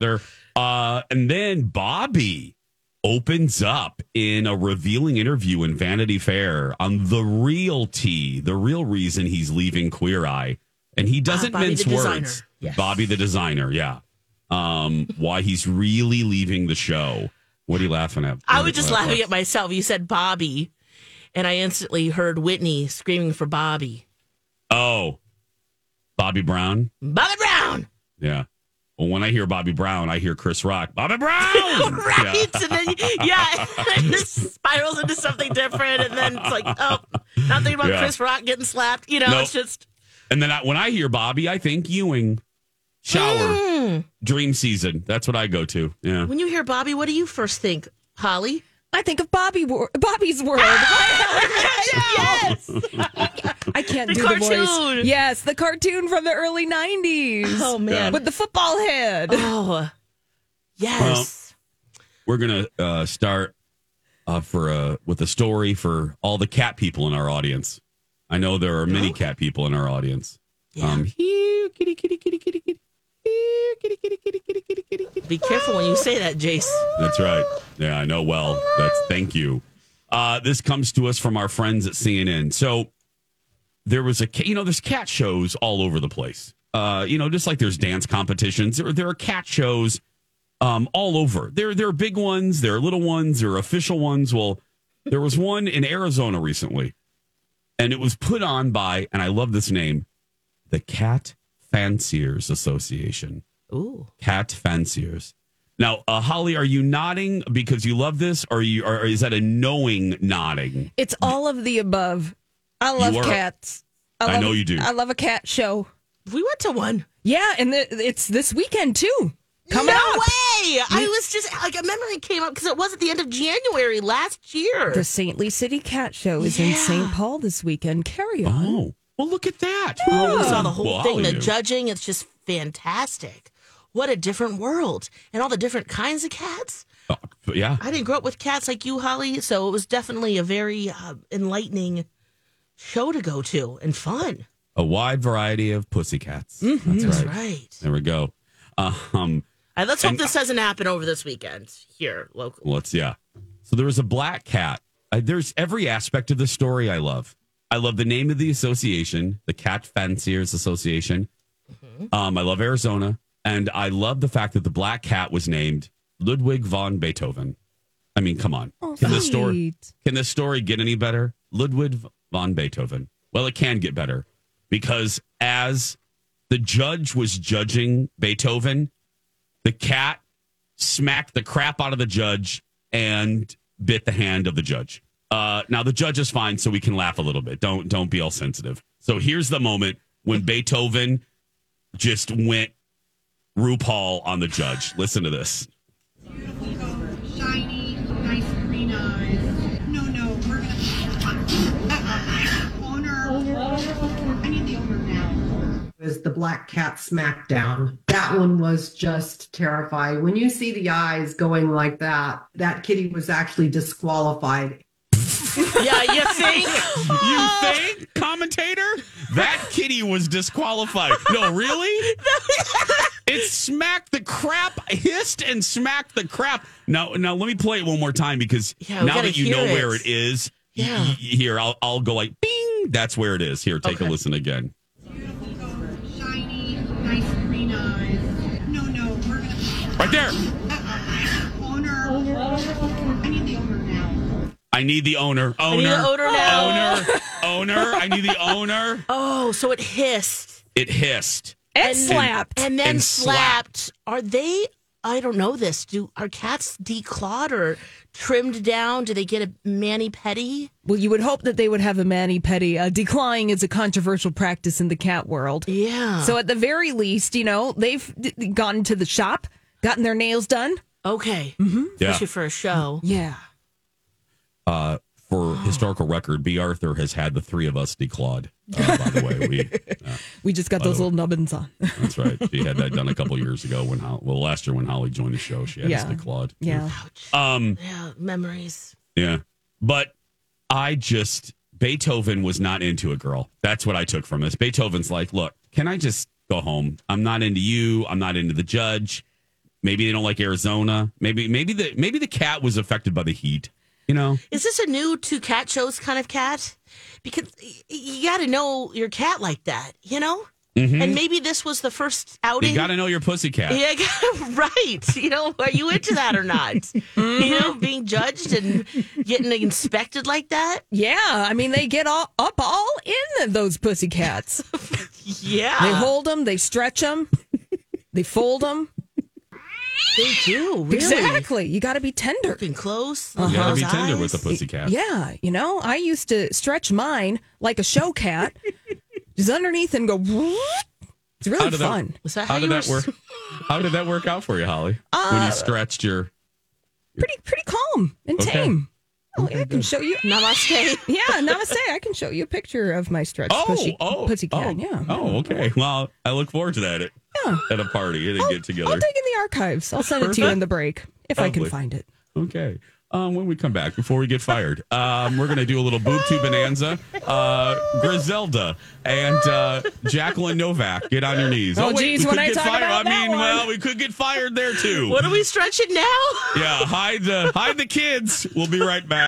There, uh, and then Bobby opens up in a revealing interview in Vanity Fair on the real T, the real reason he's leaving Queer Eye, and he doesn't Bobby mince words. Yes. Bobby the designer, yeah. Um, why he's really leaving the show. What are you laughing at? I was just laughing at myself. You said Bobby, and I instantly heard Whitney screaming for Bobby. Oh, Bobby Brown. Bobby Brown! Yeah. Well, when I hear Bobby Brown, I hear Chris Rock. Bobby Brown. right? Yeah. And then, yeah, it just spirals into something different. And then it's like, oh, not thinking about Yeah. Chris Rock getting slapped. You know, Nope. it's just, And then I, when I hear Bobby, I think Ewing. Shower. Mm. Dream season. That's what I go to. Yeah. when you hear Bobby, what do you first think, Holly? I think of Bobby Wor- Bobby's World. yes! I can't The do the cartoon. voice. Yes, the cartoon from the early '90s. Oh, man. with the football head. Oh, yes. We're gonna uh, start uh, for uh, with a story for all the cat people in our audience. I know there are many cat people in our audience. Yeah. Um, here, kitty, kitty, kitty, kitty, kitty. Be careful when you say that, Jace. That's right. Yeah, I know. Well, that's thank you. Uh, this comes to us from our friends at CNN. So there was a, you know, there's cat shows all over the place. Uh, you know, just like there's dance competitions, there, there are cat shows um, all over. There, there are big ones, there are little ones, there are official ones. Well, there was one in Arizona recently, and it was put on by, and I love this name, the Cat Fanciers Association. Ooh. Cat fanciers. Now, uh, Holly, are you nodding because you love this, or, you, or is that a knowing nodding? It's all of the above. I love are- cats. I love- know you do. I love a cat show. We went to one. Yeah, and the, it's this weekend too. Coming up. no up. way! I was just like a memory came up because it was at the end of January last year. The St. Lee City Cat Show is in St. Paul this weekend. Carry on. Oh, well, look at that. Oh, we saw the whole thing, the judging. It's just fantastic. What a different world, and all the different kinds of cats. Oh, yeah. I didn't grow up with cats like you, Holly, so it was definitely a very uh, enlightening show to go to and fun. A wide variety of pussycats. Mm-hmm. That's right. right. There we go. Um, Uh, let's hope And- this doesn't happen over this weekend here locally. let's, yeah. So there was a black cat. Uh, there's every aspect of the story I love. I love the name of the association, the Cat Fanciers Association. Um, I love Arizona. And I love the fact that the black cat was named Ludwig von Beethoven. I mean, come on. can this story can this story get any better? Ludwig von Beethoven. Well, it can get better because as the judge was judging Beethoven, the cat smacked the crap out of the judge and bit the hand of the judge. Uh, now the judge is fine, so we can laugh a little bit. Don't don't be all sensitive. So here's the moment when Beethoven just went RuPaul on the judge. Listen to this. Shiny, nice green eyes. No, no, we're gonna. owner. I need the owner now. was the Black Cat Smackdown. That one was just terrifying. When you see the eyes going like that, that kitty was actually disqualified. Yeah, you think? You think, commentator? That kitty was disqualified. No, really? It smacked the crap, hissed and smacked the crap. Now, now let me play it one more time because Yeah, now that you know it. where it is, Yeah. y- here I'll I'll go like bing. That's where it is. Here, take a listen again. Beautiful coat, shiny, nice green eyes. No, no, we're gonna. Right there. Owner. I need the owner now. I need the owner. Owner. need the owner now. Owner. owner. I need the owner. Oh, so it hissed It hissed. And, slapped. and then And slapped. slapped. Are they? I don't know this. Do are cats declawed or trimmed down? Do they get a mani petty? well, you would hope that they would have a mani petty. Uh, declawing is a controversial practice in the cat world. Yeah. So at the very least, you know, they've d- gone to the shop, gotten their nails done. okay, Mm-hmm. Yeah. especially for a show. Yeah. Uh, for historical record, B. Arthur has had the three of us declawed. Uh, by the way, we. uh, We just got those little nubbins on. That's right. She had that done a couple years ago when Holly, well last year when Holly joined the show, she had Yeah. us declawed. yeah. Um. Yeah, memories. Yeah. But I just Beethoven was not into a girl. That's what I took from this. Beethoven's like, look, can I just go home? I'm not into you. I'm not into the judge. Maybe they don't like Arizona. Maybe maybe the maybe the cat was affected by the heat. You know, Is this a new two cat shows kind of cat? Because you got to know your cat like that, you know? Mm-hmm. And maybe this was the first outing. you got to know your pussy cat. Yeah, right. You know, are you into that or not? You know, mm-hmm. being judged and getting inspected like that? Yeah, I mean they get all up all in those pussy cats. Yeah. They hold them, they stretch them, they fold them. They do, really. Exactly. You got to be tender. Looking close. Uh-huh. You got to be tender eyes. with the pussy cat. Yeah, you know, I used to stretch mine like a show cat, just underneath and go. It's How really did that- fun. Was that how, How did that work? How did that work out for you, Holly? when you uh, stretched your Pretty, pretty calm and Okay. tame. Oh, I can show you. Namaste. Yeah, namaste. I can show you a picture of my stretched oh pussy, oh pussy cat. oh, yeah. oh okay. Well, I look forward to that at, Yeah. at a party at a I'll, get together. I'll dig in the archives. I'll send it to you in the break if I can find it. Okay. Um, when we come back, before we get fired, um, we're going to do a little boob tube bonanza. Uh, Griselda and uh, Jacqueline Novak, get on your knees. Oh, wait, geez, we when could I get talk fired. about I that mean, one. well, we could get fired there too. What are we stretching now? Yeah, hide the hide the kids. We'll be right back.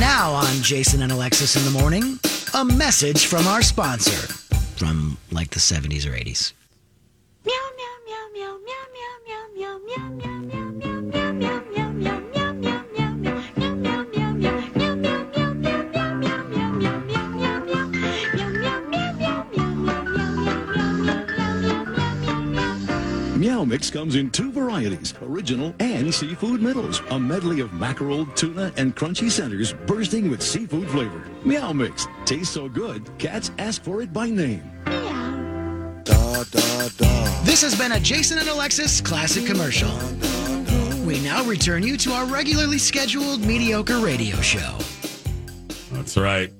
Now on Jason and Alexis in the morning, a message from our sponsor from like the 70s or 80s. Meow meow meow meow meow meow meow meow meow meow meow Meow Mix comes in two varieties, original and seafood middles. A medley of mackerel, tuna, and crunchy centers bursting with seafood flavor. Meow Mix tastes so good, cats ask for it by name. Da, da, da. This has been a Jason and Alexis classic commercial. We now return you to our regularly scheduled mediocre radio show. That's right.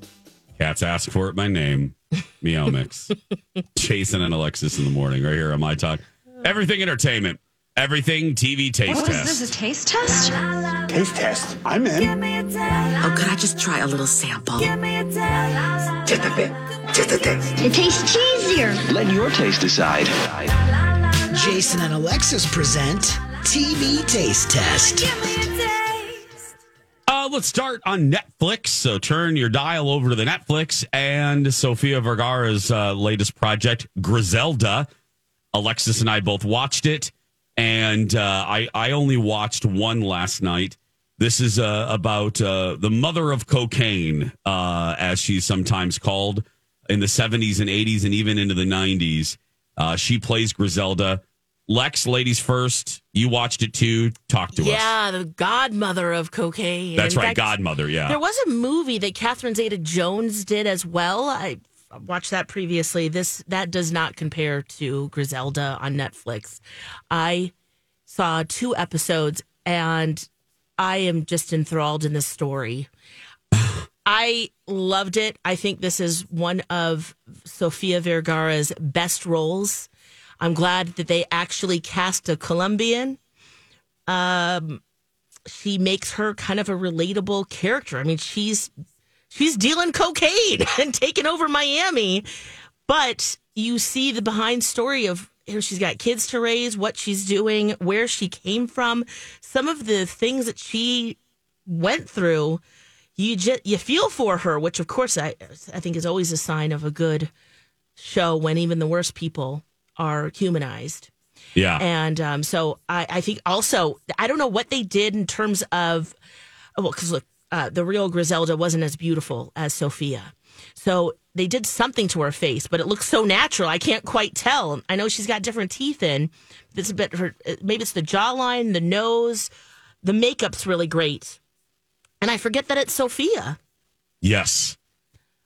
Cats ask for it by name. Meow Mix. Jason and Alexis in the morning, right here on My Talk. Everything entertainment. Everything TV taste test. This a taste test? Taste test. I'm in. Oh, could I just try a little sample? Just a bit. Just a taste. It tastes cheesier. Let your taste decide. Jason and Alexis present TV Taste Test. Uh, let's start on Netflix. So turn your dial over to the Netflix and Sofia Vergara's uh, latest project, Griselda. Alexis and I both watched it, and uh, I I only watched one last night. This is uh, about uh, the mother of cocaine, uh, as she's sometimes called, in the 70s and 80s and even into the 90s. Uh, she plays Griselda. Lex, ladies first. You watched it too. Talk to us. Yeah, the godmother of cocaine. That's In right, fact, Godmother. Yeah. There was a movie that Catherine Zeta Jones did as well. I watched that previously. This that does not compare to Griselda on Netflix. I saw two episodes and I am just enthralled in this story. I loved it. I think this is one of Sofia Vergara's best roles. I'm glad that they actually cast a Colombian. Um, she makes her kind of a relatable character. I mean, she's she's dealing cocaine and taking over Miami, but you see the behind story of here she's got kids to raise, what she's doing, where she came from, some of the things that she went through. You just you feel for her, which of course I I think is always a sign of a good show when even the worst people are humanized. Yeah. And um, so I, I think also, I don't know what they did in terms of, well, because look, uh, the real Griselda wasn't as beautiful as Sofia. So they did something to her face, but it looks so natural. I can't quite tell. I know she's got different teeth in. It's a bit her, maybe it's the jawline, the nose, the makeup's really great. And I forget that it's Sofia. Yes.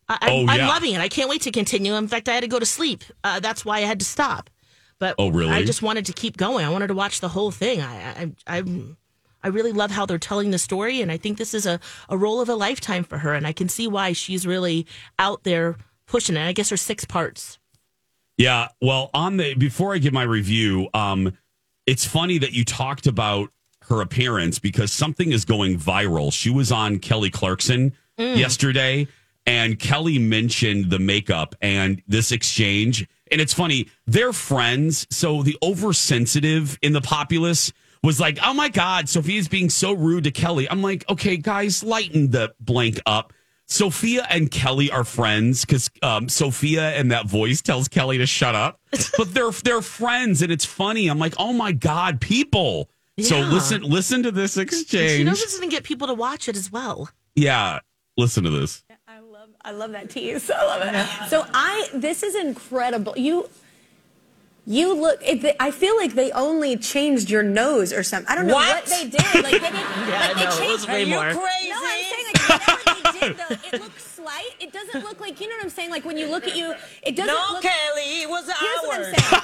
I, I'm, Oh, I'm yeah. loving it. I can't wait to continue. In fact, I had to go to sleep. Uh, that's why I had to stop. But Oh, really? I just wanted to keep going. I wanted to watch the whole thing. I, I, I, I really love how they're telling the story, and I think this is a, a role of a lifetime for her. And I can see why she's really out there pushing it. I guess there's six parts. Yeah. Well, on the before I give my review, um, it's funny that you talked about her appearance because something is going viral. She was on Kelly Clarkson Mm. yesterday, and Kelly mentioned the makeup and this exchange. And it's funny, they're friends. So the oversensitive in the populace was like, oh my God, Sofia's being so rude to Kelly. I'm like, okay, guys, lighten the blank up. Sofia and Kelly are friends because um, Sofia and that voice tells Kelly to shut up. But they're they're friends and it's funny. I'm like, oh my god, people. So listen listen to this exchange. She exchange. knows this is going to get people to watch it as well. yeah, listen to this. I love I love that tease. I love it. So I, this is incredible. You, you look. It, I feel like they only changed your nose or something. I don't know what, What? they did. Like they didn't. Yeah, like, I they know. It changed. was way Are you more. crazy? No, I'm saying like whatever they did though, it looks slight. It doesn't look like you know what I'm saying. Like when you look at you, it doesn't. No, look, Kelly, it was Here's what I'm saying.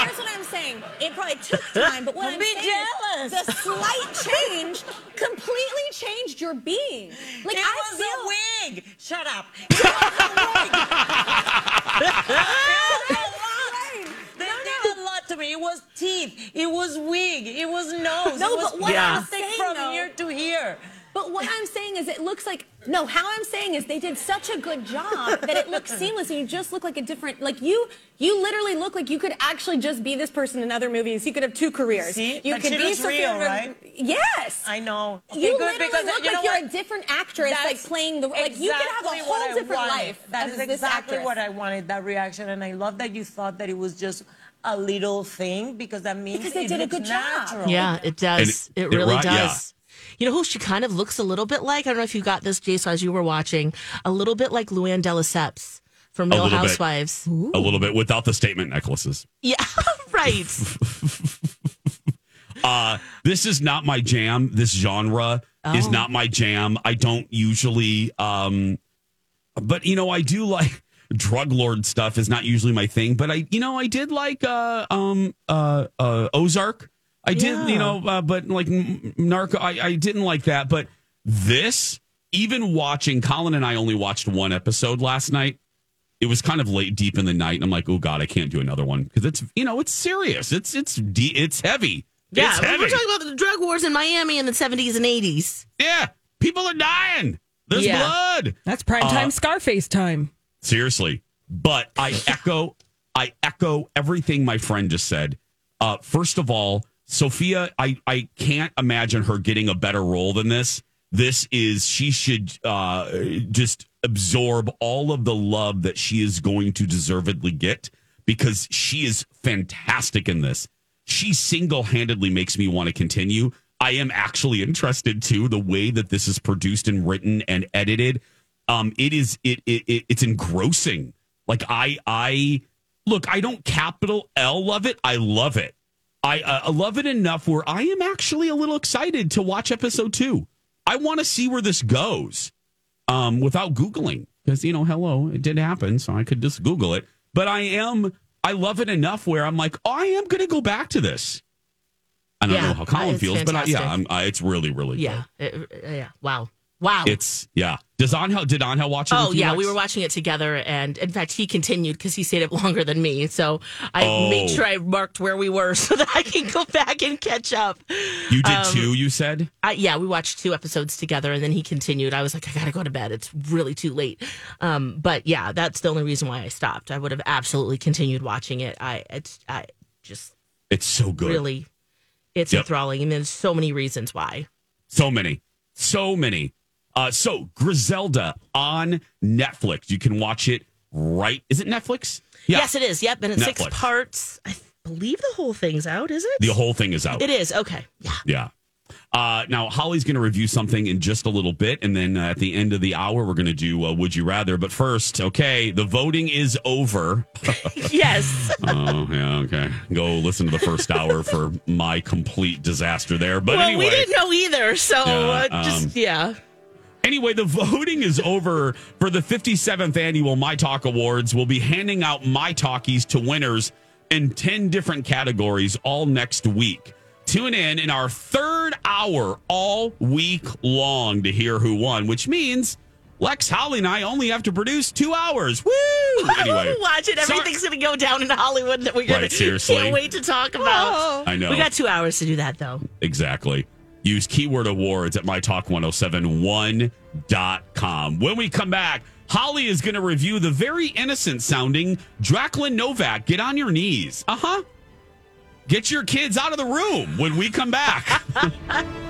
Here's what I'm saying. It probably took time, but what Don't I'm be saying jealous. is the slight change completely changed your being. Like it I was feel. a wig. Shut up. It was a wig. It was a lot. They did a lot to me. It was teeth. It was wig. It was nose. No, it was but what Yeah. I'm saying from though, here to here. But what I'm saying is, it looks like no. How I'm saying is, they did such a good job that it looks seamless, and you just look like a different. Like you, you literally look like you could actually just be this person in other movies. You could have two careers. See? you But could be Sofia real, right? Yes. I know. Okay, you good, literally because look you like you're what? a different actress, like playing the like you could have a exactly whole different wanted. life. That is exactly what I wanted. That reaction, and I love that you thought that it was just a little thing because that means Because they it did a looks good job. natural. Yeah, it does. And It, it- it really yeah. does. You know who she kind of looks a little bit like? I don't know if you got this, Jason, as you were watching. A little bit like Luann de Lesseps from A Real bit. Housewives. A little bit without the statement necklaces. Yeah, right. Uh, this is not my jam. This genre is Oh. not my jam. I don't usually, um, but you know, I do like drug lord stuff. Is not usually my thing. But I, you know, I did like uh, um, uh, uh, Ozark. I did, Yeah. you know, uh, but like n- Narco, I, I didn't like that. But this, even watching, Colin and I only watched one episode last night. It was kind of late, deep in the night, and I'm like, oh god, I can't do another one because it's, you know, it's serious. It's it's de- it's heavy. Yeah, it's we're talking about the drug wars in Miami in the 70s and 80s. Yeah, people are dying. There's Yeah. blood. That's prime time Uh, Scarface time. Seriously, but I echo, I echo everything my friend just said. Uh, first of all, Sofia, I I can't imagine her getting a better role than this. This is she should uh, just absorb all of the love that she is going to deservedly get because she is fantastic in this. She single handedly makes me want to continue. I am actually interested too the way that this is produced and written and edited. Um, it is it, it, it it's engrossing. Like I I look, I don't capital L love it. I love it. I uh, I love it enough where I am actually a little excited to watch episode two. I want to see where this goes um, without Googling because, you know, hello, it did happen. So I could just Google it. But I am, I love it enough where I'm like, oh, I am going to go back to this. I don't Yeah, know how Colin feels, but I, yeah. I'm, I, it's really, really Yeah. It- yeah. Wow. Wow. It's, yeah. Does Angel, did Angel watch it? Oh yeah, we were watching it together, and in fact, he continued because he stayed up longer than me. So I Oh. made sure I marked where we were so that I can go back and catch up. You did Um, too, you said? I, yeah, we watched two episodes together, and then he continued. I was like, I gotta go to bed. It's really too late. Um, but yeah, that's the only reason why I stopped. I would have absolutely continued watching it. I, it's, I just It's so good. really, it's Yep. enthralling, and there's so many reasons why. So many. So many. Uh, so Griselda on Netflix. You can watch it right. Is it Netflix? Yeah. Yes, it is. Yep, and it's six parts. I believe the whole thing's out, is it? The whole thing is out. It is. Okay. Yeah. Yeah. Uh, now, Holly's going to review something in just a little bit. And then uh, at the end of the hour, we're going to do uh, Would You Rather. But first, okay, the voting is over. yes. Oh, yeah, okay. Go listen to the first hour for my complete disaster there. But well, anyway. we didn't know either. So Yeah, uh, just, um, yeah. Anyway, the voting is over for the 57th annual My Talk Awards. We'll be handing out My Talkies to winners in 10 different categories all next week. Tune in in our third hour all week long to hear who won, which means Lex, Holly, and I only have to produce two hours. Woo! Anyway, Watch it. Everything's going to go down in Hollywood that we're going Right, to seriously. can't wait to talk about. Oh. I know. We got two hours to do that, though. Exactly. Use keyword awards at mytalk1071.com. When we come back, Holly is going to review the very innocent sounding Jacqueline Novak. Get on your knees. Uh huh. Get your kids out of the room when we come back.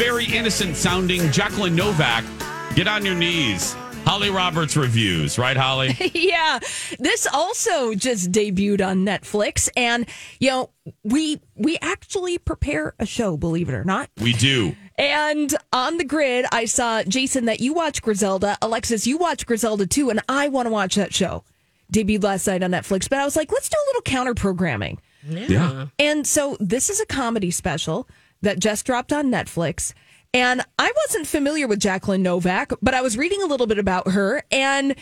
Very innocent sounding Jacqueline Novak. Get on your knees. Holly Roberts reviews, right, Holly? yeah. This also just debuted on Netflix and you know, we we actually prepare a show, believe it or not. We do. And on the grid, I saw Jason that you watch Griselda, Alexis, you watch Griselda too, and I want to watch that show. Debuted last night on Netflix, but I was like, let's do a little counter programming. Yeah. And so this is a comedy special that just dropped on Netflix. And I wasn't familiar with Jacqueline Novak, but I was reading a little bit about her and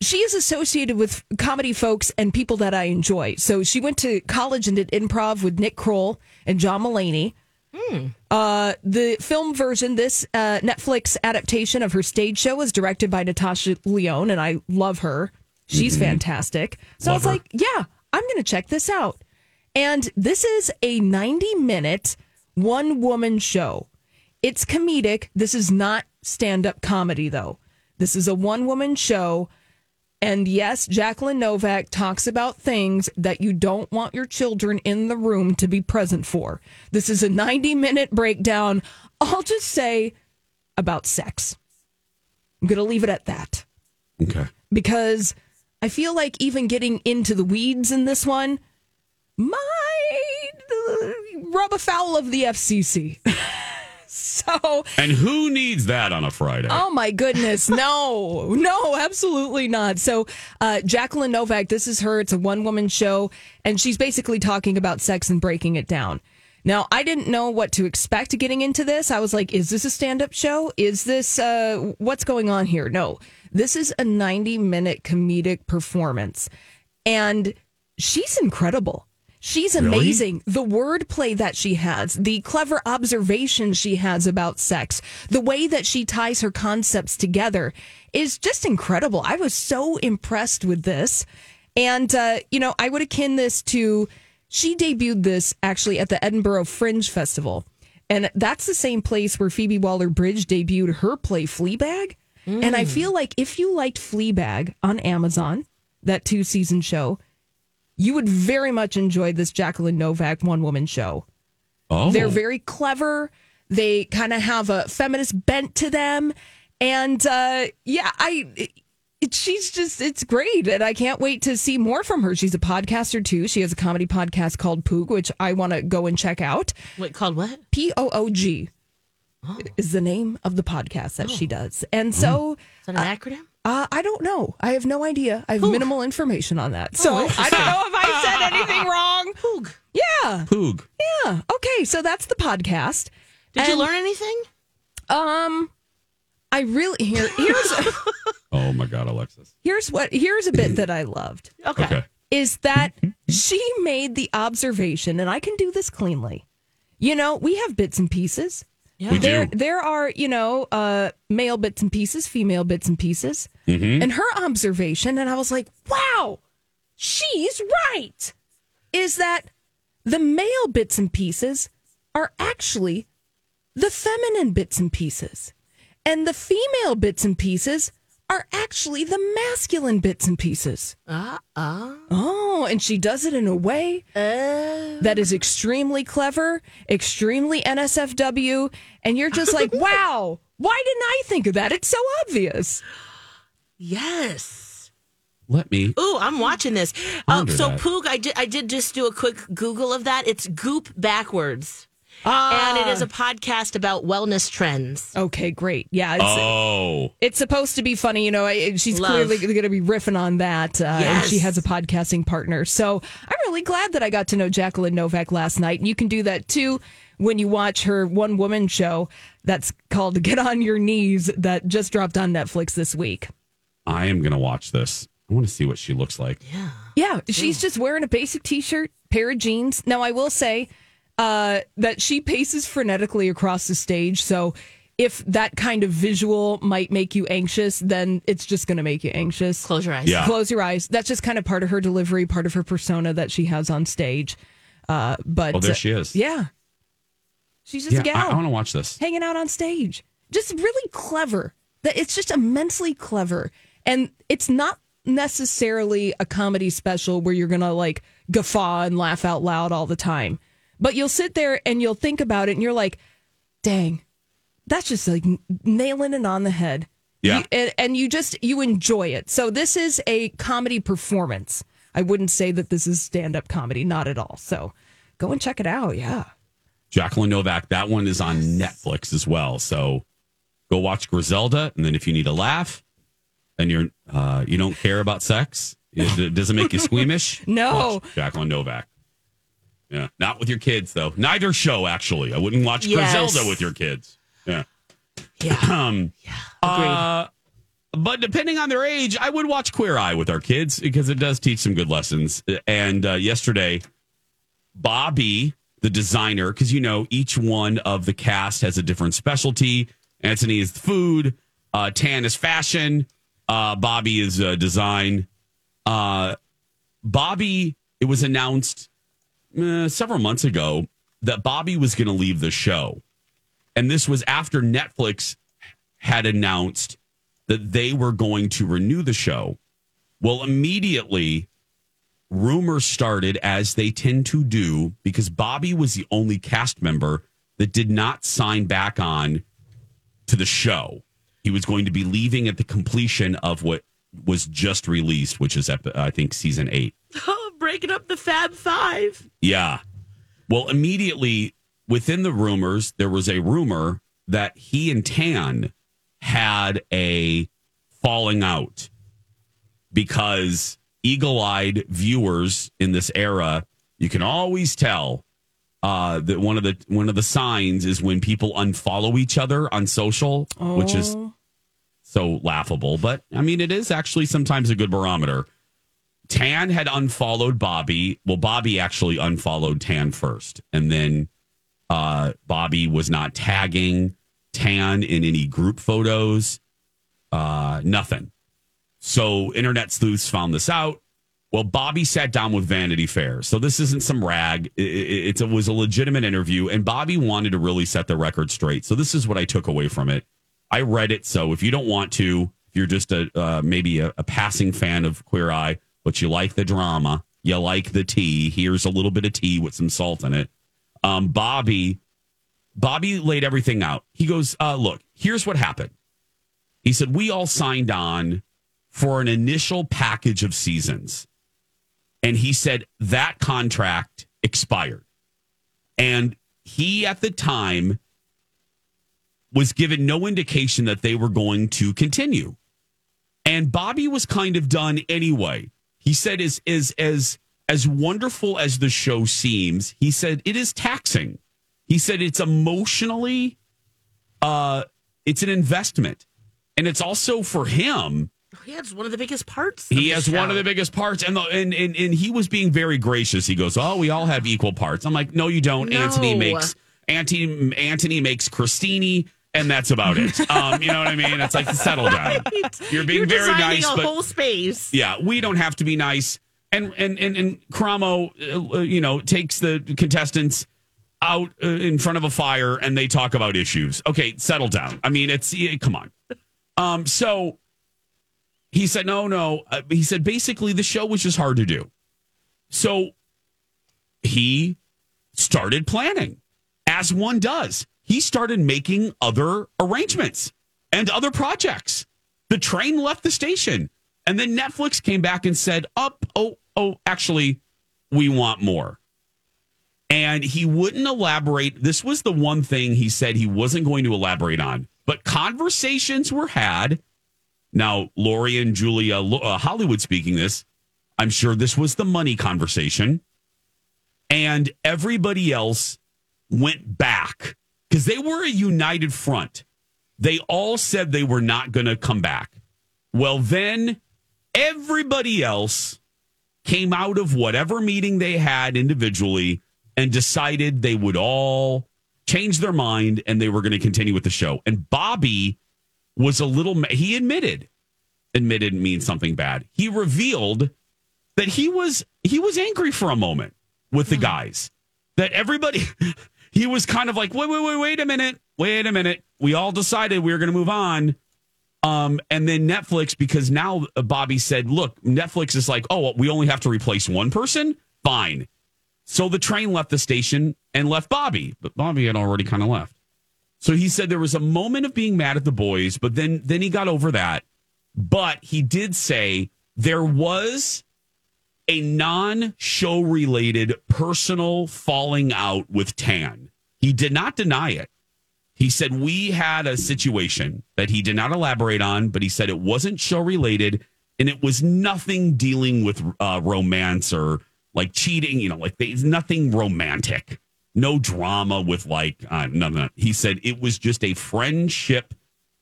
she is associated with comedy folks and people that I enjoy. So she went to college and did improv with Nick Kroll and John Mulaney. Uh, the film version, this uh, Netflix adaptation of her stage show, was directed by Natasha Lyonne, and I love her. She's fantastic. So I was her. like, yeah, I'm going to check this out. And this is a 90 minute one woman show. It's comedic. This is not stand up comedy, though. This is a one woman show. And yes, Jacqueline Novak talks about things that you don't want your children in the room to be present for. This is a 90 minute breakdown, I'll just say, about sex. I'm going to leave it at that Okay. because I feel like even getting into the weeds in this one might rub afoul of the FCC. so, And who needs that on a Friday? oh my goodness, no, no, absolutely not. So, uh, Jacqueline Novak, this is her. It's a one woman show, and she's basically talking about sex and breaking it down. Now, I didn't know what to expect getting into this. I was like, is this a stand up show? Is this, uh, what's going on here? No, this is a 90 minute comedic performance. And she's incredible. She's Really? amazing. The wordplay that she has, the clever observations she has about sex, the way that she ties her concepts together is just incredible. I was so impressed with this. And, uh, you know, I would akin this to, she debuted this actually at the Edinburgh Fringe Festival. And that's the same place where Phoebe Waller Bridge debuted her play Fleabag. And I Mm. feel like if you liked Fleabag on Amazon, that two season show, you would very much enjoy this Jacqueline Novak one woman show. Oh. They're very clever. They kind of have a feminist bent to them. And uh, yeah, I. It, she's just, it's great. And I can't wait to see more from her. She's a podcaster too. She has a comedy podcast called Poog, which I want to go and check out. Wait, called what? P O O G is the name of the podcast that she does. And so. Is that an acronym? Uh, I don't know. I have no idea. I have minimal information on that. So Oh, I don't know if I said anything wrong. Poog. Yeah. Poog. Yeah. Okay. So that's the podcast. Did you learn anything? Um, I really here here's Oh my God, Alexis. here's what here's a bit that I loved. Okay. Okay. Is that she made the observation, and I can do this cleanly. You know, we have bits and pieces. Yeah. We there, do. there are, you know, uh, male bits and pieces, female bits and pieces. Mhm. And her observation, and I was like, wow, she's right. is that the male bits and pieces are actually the feminine bits and pieces. And the female bits and pieces are actually the masculine bits and pieces. Uh, uh. Oh, and she does it in a way that is extremely clever, extremely NSFW, and you're just like, wow, why didn't I think of that? It's so obvious. Yes. Let me. Ooh, I'm watching this. Uh, so that. Poog, I did I did just do a quick Google of that. It's Goop backwards. And it is a podcast about wellness trends. Okay, great. Yeah, it's, Oh, it's supposed to be funny. You know, she's Love. clearly going to be riffing on that. Uh, And she has a podcasting partner. So I'm really glad that I got to know Jacqueline Novak last night. And you can do that too when you watch her one woman show that's called Get on Your Knees that just dropped on Netflix this week. I am going to watch this. I want to see what she looks like. Yeah, Yeah. she's just wearing a basic t-shirt, pair of jeans. Now, I will say uh, that she paces frenetically across the stage. So, if that kind of visual might make you anxious, then it's just going to make you anxious. Close your eyes. Yeah. Close your eyes. That's just kind of part of her delivery, part of her persona that she has on stage. Uh, but Oh, there uh, she is. Yeah, she's just Yeah, a gal I, I want to watch this. hanging out on stage. Just really clever. That it's just immensely clever. And it's not necessarily a comedy special where you're gonna like guffaw and laugh out loud all the time. But you'll sit there and you'll think about it and you're like, dang, that's just like nailing it on the head. Yeah. You- and, and you just you enjoy it. So this is a comedy performance. I wouldn't say that this is stand-up comedy, not at all. So go and check it out. Yeah. Jacqueline Novak. That one is on Netflix as well. So go watch Griselda, and then if you need a laugh, and you're uh, you don't care about sex, it, it doesn't make you squeamish. No. Jacqueline Novak. Yeah, not with your kids though. Neither show actually. I wouldn't watch Yes. Griselda with your kids. Yeah. Yeah. Um, uh, but depending on their age, I would watch Queer Eye with our kids because it does teach some good lessons. And uh, yesterday, Bobby, the designer, because you know each one of the cast has a different specialty. Anthony is food, uh, Tan is fashion, uh, Bobby is uh, design. Uh, Bobby, it was announced uh, several months ago that Bobby was going to leave the show. And this was after Netflix had announced that they were going to renew the show. Well, immediately, rumors started as they tend to do because Bobby was the only cast member that did not sign back on to the show. He was going to be leaving at the completion of what was just released, which is, I think, season eight. Oh, breaking up the Fab Five. Yeah. Well, immediately within the rumors, there was a rumor that he and Tan had a falling out because eagle eyed viewers in this era, you can always tell uh, that one of the one of the signs is when people unfollow each other on social, which is Oh. so laughable. But I mean, it is actually sometimes a good barometer. Tan had unfollowed Bobby. Well, Bobby actually unfollowed Tan first, and then uh, Bobby was not tagging Tan in any group photos. Uh, nothing. So internet sleuths found this out. Well, Bobby sat down with Vanity Fair. So this isn't some rag. It, it, it was a legitimate interview, and Bobby wanted to really set the record straight. So this is what I took away from it. I read it. So if you don't want to, if you're just a uh, maybe a, a passing fan of Queer Eye, but you like the drama, you like the tea. Here's a little bit of tea with some salt in it. Um, Bobby, Bobby laid everything out. He goes, uh, "Look, here's what happened." He said, "We all signed on for an initial package of seasons." And he said that contract expired. And he, at the time, was given no indication that they were going to continue. And Bobby was kind of done anyway. He said, "Is as, as, as wonderful as the show seems, he said, it is taxing. He said, it's emotionally, uh, it's an investment. And it's also for him, He has one of the biggest parts. he has the one of the biggest parts, and, the, and and and he was being very gracious. He goes, "Oh, we all have equal parts." I'm like, "No, you don't." No. Anthony makes Anthony Anthony makes crostini, and that's about it. um, you know what I mean? It's like settle down. You're being You're very nice, a but whole space. yeah, we don't have to be nice. and and and, and Karamo, uh, you know, takes the contestants out uh, in front of a fire and they talk about issues. Okay, settle down. I mean, it's yeah, come on. Um, so he said, no, no. Uh, he said basically the show was just hard to do. So he started planning, as one does. He started making other arrangements and other projects. The train left the station, and then Netflix came back and said, "Up, oh, oh, actually, we want more." And he wouldn't elaborate. This was the one thing he said he wasn't going to elaborate on. But conversations were had. Now, Lori and Julia uh, Hollywood speaking this, I'm sure this was the money conversation. And everybody else went back because they were a united front. They all said they were not going to come back. Well, then everybody else came out of whatever meeting they had individually and decided they would all change their mind and they were going to continue with the show. And Bobby was a little, he admitted, admitted means something bad. He revealed that he was, he was angry for a moment with the hmm. guys, that everybody, he was kind of like, wait, wait, wait, wait a minute, wait a minute. We all decided we were going to move on. Um, and then Netflix, because now uh, Bobby said, look, Netflix is like, oh, we only have to replace one person. Fine. So the train left the station and left Bobby, but Bobby had already kind of left. So he said there was a moment of being mad at the boys, but then then he got over that. But he did say there was a non-show related personal falling out with Tan. He did not deny it. He said we had a situation that he did not elaborate on, but he said it wasn't show related and it was nothing dealing with uh, romance or like cheating, you know, like there's nothing romantic, no drama with like, uh, no, no. He said it was just a friendship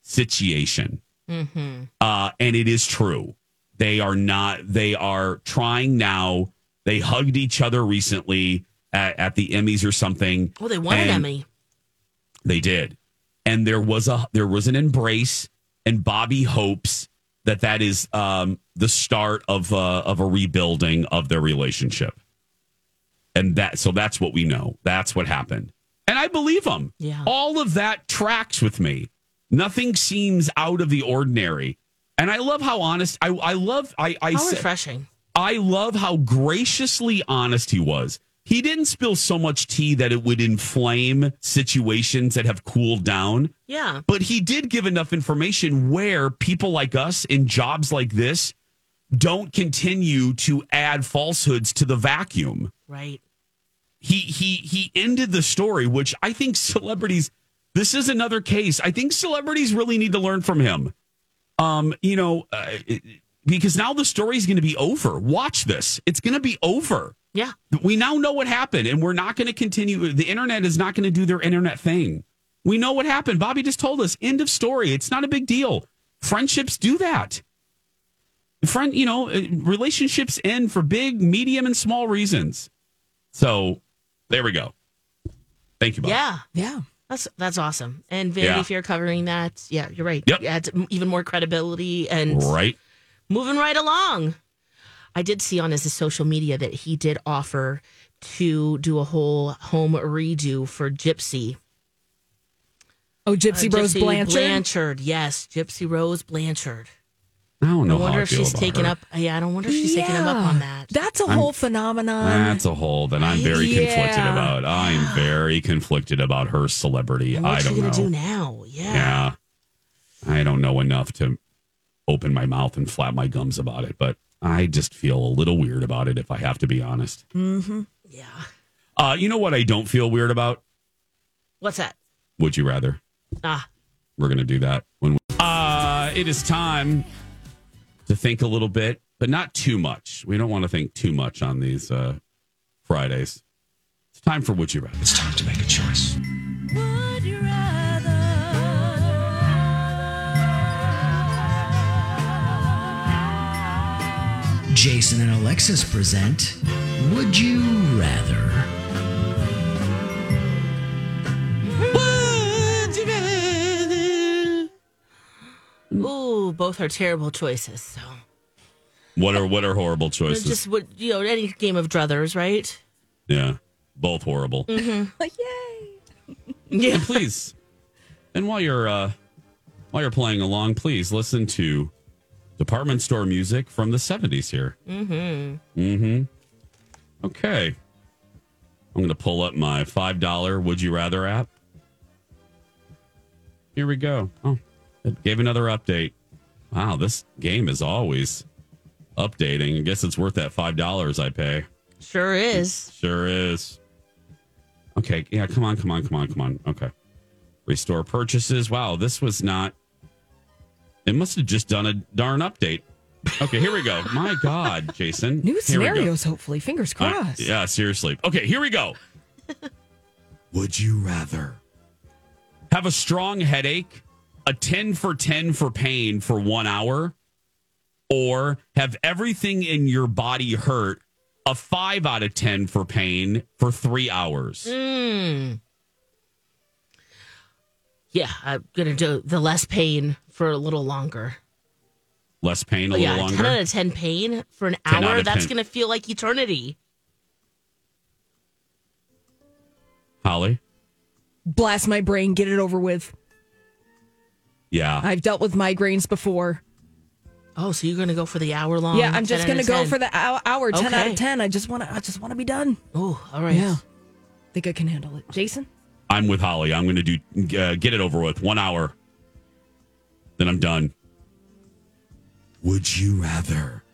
situation. Mm-hmm. Uh, and it is true. They are not, they are trying now. They hugged each other recently at, at the Emmys or something. Oh, they won an Emmy. They did. And there was a, there was an embrace and Bobby hopes that that is um, the start of uh, of a rebuilding of their relationship. And that so that's what we know. That's what happened. And I believe him. Yeah. All of that tracks with me. Nothing seems out of the ordinary. And I love how honest I I love I I How refreshing. I love how graciously honest he was. He didn't spill so much tea that it would inflame situations that have cooled down. Yeah. But he did give enough information where people like us in jobs like this don't continue to add falsehoods to the vacuum. Right. He he he ended the story, which I think celebrities. This is another case. I think celebrities really need to learn from him. Um, you know, uh, because now the story is going to be over. Watch this; it's going to be over. Yeah. We now know what happened, and we're not going to continue. The internet is not going to do their internet thing. We know what happened. Bobby just told us. End of story. It's not a big deal. Friendships do that. Friend, you know, uh, relationships end for big, medium, and small reasons. So there we go. Thank you, Bob. Yeah. Yeah. That's that's awesome. And Vanity Yeah. Fair covering that. Yeah, you're right. Yep. It adds even more credibility and Right. moving right along. I did see on his social media that he did offer to do a whole home redo for Gypsy. Oh, Gypsy Uh, Rose Blanchard. Blanchard, yes, Gypsy Rose Blanchard. I don't know I wonder how I if she's taking her. up. Yeah, I don't wonder if she's taking him up on that. That's a I'm- whole phenomenon. That's a whole that I'm very Yeah. conflicted about. I'm very conflicted about her celebrity. I don't gonna know. do now? Yeah. Yeah. I don't know enough to open my mouth and flap my gums about it, but I just feel a little weird about it if I have to be honest. Mm-hmm. Yeah. Uh, you know what I don't feel weird about? What's that? Would you rather? Ah, We're going to do that when we- uh it is time to think a little bit, but not too much. We don't want to think too much on these uh Fridays. It's time for would you rather. It's time to make a choice. Would you rather? Jason and Alexis present Would You Rather? Ooh, both are terrible choices. So What are what are horrible choices? Just what you know, any game of druthers, right? yeah, both horrible. Mm-hmm. Yay. Yeah. And please, and while you're uh, while you're playing along, please listen to department store music from the '70s here. Mm-hmm. Mm-hmm. Okay. I'm going to pull up my five dollar Would You Rather app. Here we go. Oh, it gave another update. Wow, this game is always updating. I guess it's worth that five dollars I pay. Sure is. Sure is. Okay, yeah, come on, come on, come on, come on. Okay. Restore purchases. Wow, this was not. It must have just done a darn update. Okay, here we go. My God, Jason. New Here scenarios, hopefully. Fingers Uh, crossed. yeah, seriously. Okay, here we go. Would you rather have a strong headache, a 10 for 10 for pain for one hour, or have everything in your body hurt, a 5 out of 10 for pain for three hours? Mm. Yeah, I'm gonna do the less pain for a little longer. Less pain, a Oh, yeah, little ten out of ten pain for an hour. That's 10. gonna feel like eternity. Holly? Blast my brain, get it over with. Yeah. I've dealt with migraines before. Oh, so you're gonna go for the hour long? yeah, I'm just going to go 10. for the hour, hour 10 out of 10. I just want to I just want to be done. Oh, all right. Yeah. Think I can handle it. Jason? I'm with Holly. I'm going to do uh, get it over with. One hour. Then I'm done. Would you rather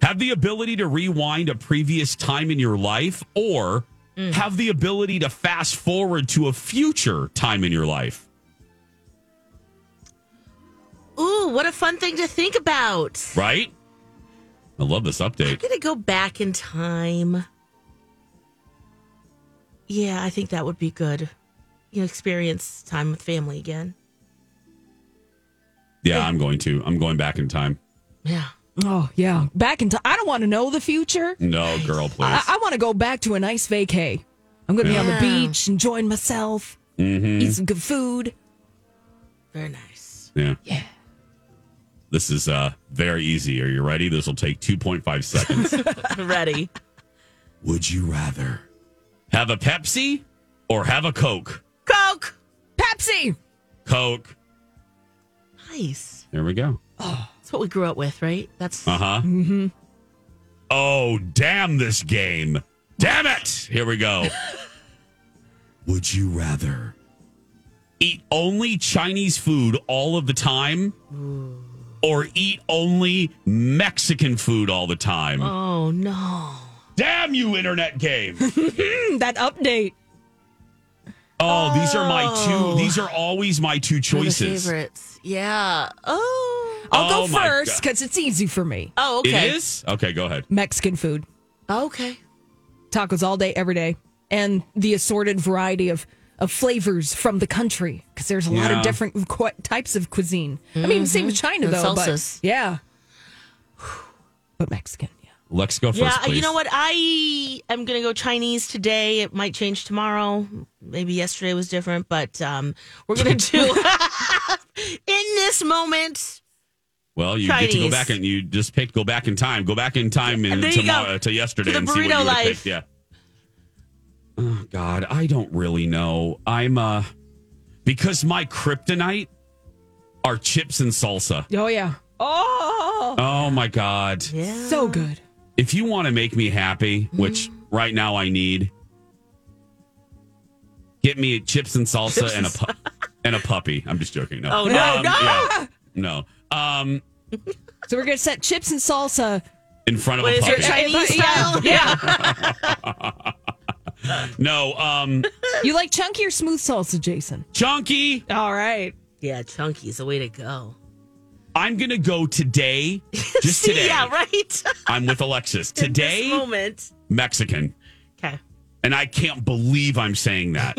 have the ability to rewind a previous time in your life or have the ability to fast forward to a future time in your life? Ooh, what a fun thing to think about. Right? I love this update. I'm gonna go back in time. Yeah, I think that would be good. You know, experience time with family again. Yeah, I'm going to. I'm going back in time. Yeah. Oh, yeah. Back in time. I don't want to know the future. No, girl, please. I, I want to go back to a nice vacay. I'm going to Yeah. be on the beach, enjoying myself, Mhm. eat some good food. Very nice. Yeah. Yeah. This is uh very easy. Are you ready? This will take 2.5 seconds. Ready. Would you rather have a Pepsi or have a Coke? Coke. Pepsi. Coke. Nice. There we go. That's what we grew up with, right? That's Uh huh. Mm-hmm. Oh, damn this game. Damn it. Here we go. Would you rather eat only Chinese food all of the time or eat only Mexican food all the time? Oh no. Damn you, internet game. that update. Oh, these are my Oh. two. These are always my two choices. favorites. Yeah. Oh. I'll Oh, go my first God. because it's easy for me. Oh, okay. It is? Okay, go ahead. Mexican food. Okay. Tacos all day, every day. And the assorted variety of, of flavors from the country because there's a lot of different qu- types of cuisine. I mean, same with China, And though. But yeah. But Mexican. Yeah. Let's go first, yeah, please. you know what? I am going to go Chinese today. It might change tomorrow. Maybe yesterday was different, but um, we're going to do in this moment. Well, you get to go back and you just pick go back in time. Go back in time and tomorrow go. to yesterday To the and see what you burrito would have life. picked. Yeah. Oh God, I don't really know. I'm uh because my kryptonite are chips and salsa. Oh, yeah. Oh, Oh my God. Yeah. so good. If you want to make me happy, which right now I need, get me chips and salsa Chips and a and pu- and a puppy. I'm just joking. No. Oh, no, Um, no. yeah. No. Um So we're going to set chips and salsa. in front of What a is your puppy. Chinese Yeah. style? Yeah. no, um you like chunky or smooth salsa, Jason? chunky. All right. Yeah, chunky is the way to go. I'm gonna go today. Just See, today. Yeah, right. I'm with Alexis. In Today, this moment. Mexican. Okay. And I can't believe I'm saying that.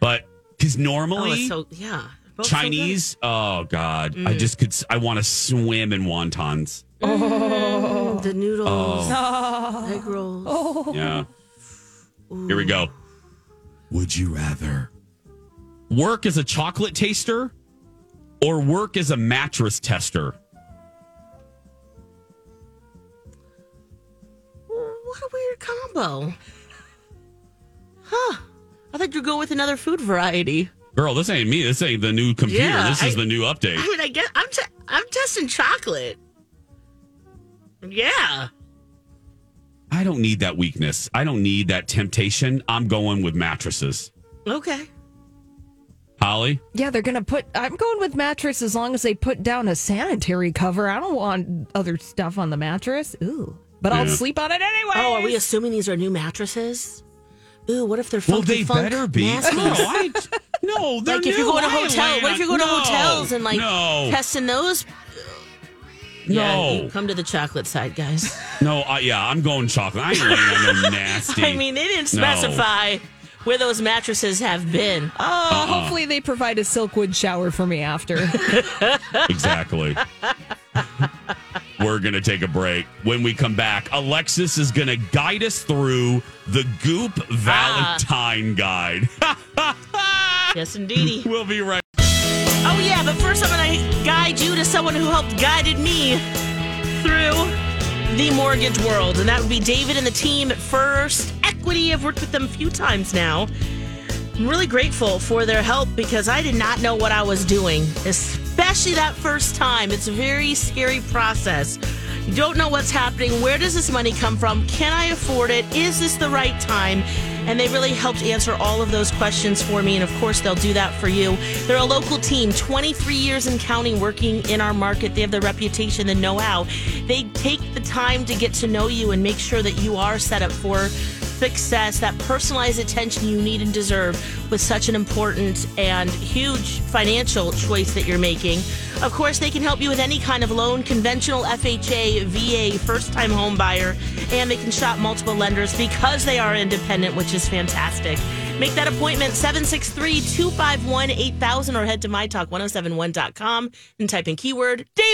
but because Oh, normally it's so yeah. Both so. Chinese, oh God, I just could, I want to swim in wontons. Mm, the noodles, Oh. egg rolls. Yeah. Ooh. Here we go. Would you rather work as a chocolate taster or work as a mattress tester? What a weird combo. Huh. I thought you'd go with another food variety. Girl, this ain't me. This ain't the new computer. Yeah, this is I, the new update. I mean, I guess I'm, t- I'm testing chocolate. Yeah. I don't need that weakness. I don't need that temptation. I'm going with mattresses. Okay. Holly? Yeah, they're gonna put. I'm going with mattress as long as they put down a sanitary cover. I don't want other stuff on the mattress. Ooh, but I'll sleep on it anyway. Oh, are we assuming these are new mattresses? Ooh, what if they're Well, funky they funk better be. nasties? Girl, I, no, they're like if you're going to I ain't hotel, laying what if you're on- going to No, hotels and like no, testing those? No. You come to the chocolate side, guys. no, I, yeah, I'm going chocolate. I ain't laying on no nasty. I mean, they didn't No. specify where those mattresses have been. Oh, Uh-uh. hopefully they provide a Silkwood shower for me after. Exactly. We're going to take a break. When we come back, Alexis is going to guide us through the Goop ah. Valentine Guide. yes, indeedy. we'll be right yeah, but first I'm going to guide you to someone who helped guided me through the mortgage world, and that would be David and the team at First Equity. I've worked with them a few times now. I'm really grateful for their help because I did not know what I was doing, especially that first time. It's a very scary process. You don't know what's happening. Where does this money come from? Can I afford it? Is this the right time? And they really helped answer all of those questions for me. And of course, they'll do that for you. They're a local team, 23 years in counting, working in our market. They have the reputation, the know how. They take the time to get to know you and make sure that you are set up for success, that personalized attention you need and deserve with such an important and huge financial choice that you're making. Of course, they can help you with any kind of loan, conventional FHA, VA, first time home buyer, and they can shop multiple lenders because they are independent, which is fantastic. Make that appointment 763 251 8000 or head to mytalk1071.com and type in keyword David.